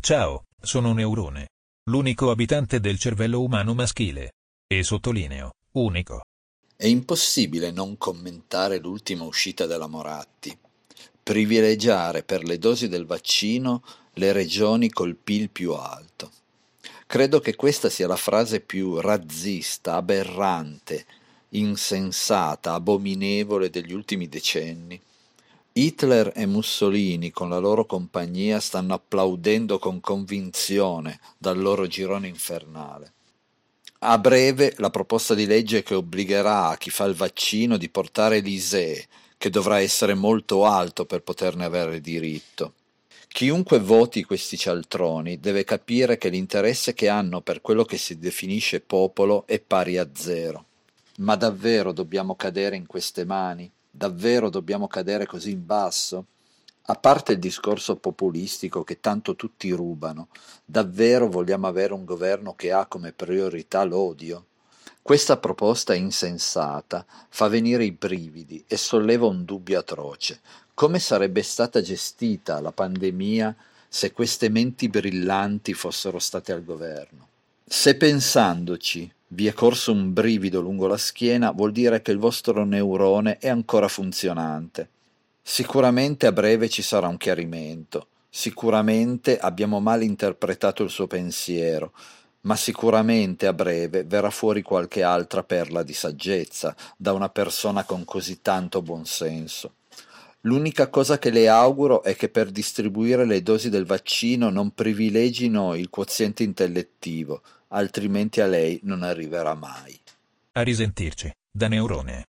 Ciao, sono Neurone. L'unico abitante del cervello umano maschile. E sottolineo, unico. È impossibile non commentare l'ultima uscita della Moratti. Privilegiare per le dosi del vaccino le regioni col PIL più alto. Credo che questa sia la frase più razzista, aberrante, insensata, abominevole degli ultimi decenni. Hitler e Mussolini con la loro compagnia stanno applaudendo con convinzione dal loro girone infernale. A breve la proposta di legge che obbligherà chi fa il vaccino di portare l'ISEE, che dovrà essere molto alto per poterne avere diritto. Chiunque voti questi cialtroni deve capire che l'interesse che hanno per quello che si definisce popolo è pari a zero. Ma davvero dobbiamo cadere in queste mani? Davvero dobbiamo cadere così in basso? A parte il discorso populistico che tanto tutti rubano, davvero vogliamo avere un governo che ha come priorità l'odio? Questa proposta insensata fa venire i brividi e solleva un dubbio atroce. Come sarebbe stata gestita la pandemia se queste menti brillanti fossero state al governo? Se pensandoci vi è corso un brivido lungo la schiena, vuol dire che il vostro neurone è ancora funzionante. Sicuramente a breve ci sarà un chiarimento, sicuramente abbiamo mal interpretato il suo pensiero, ma sicuramente a breve verrà fuori qualche altra perla di saggezza da una persona con così tanto buonsenso. L'unica cosa che le auguro è che per distribuire le dosi del vaccino non privilegino il quoziente intellettivo, altrimenti a lei non arriverà mai. A risentirci, da Neurone.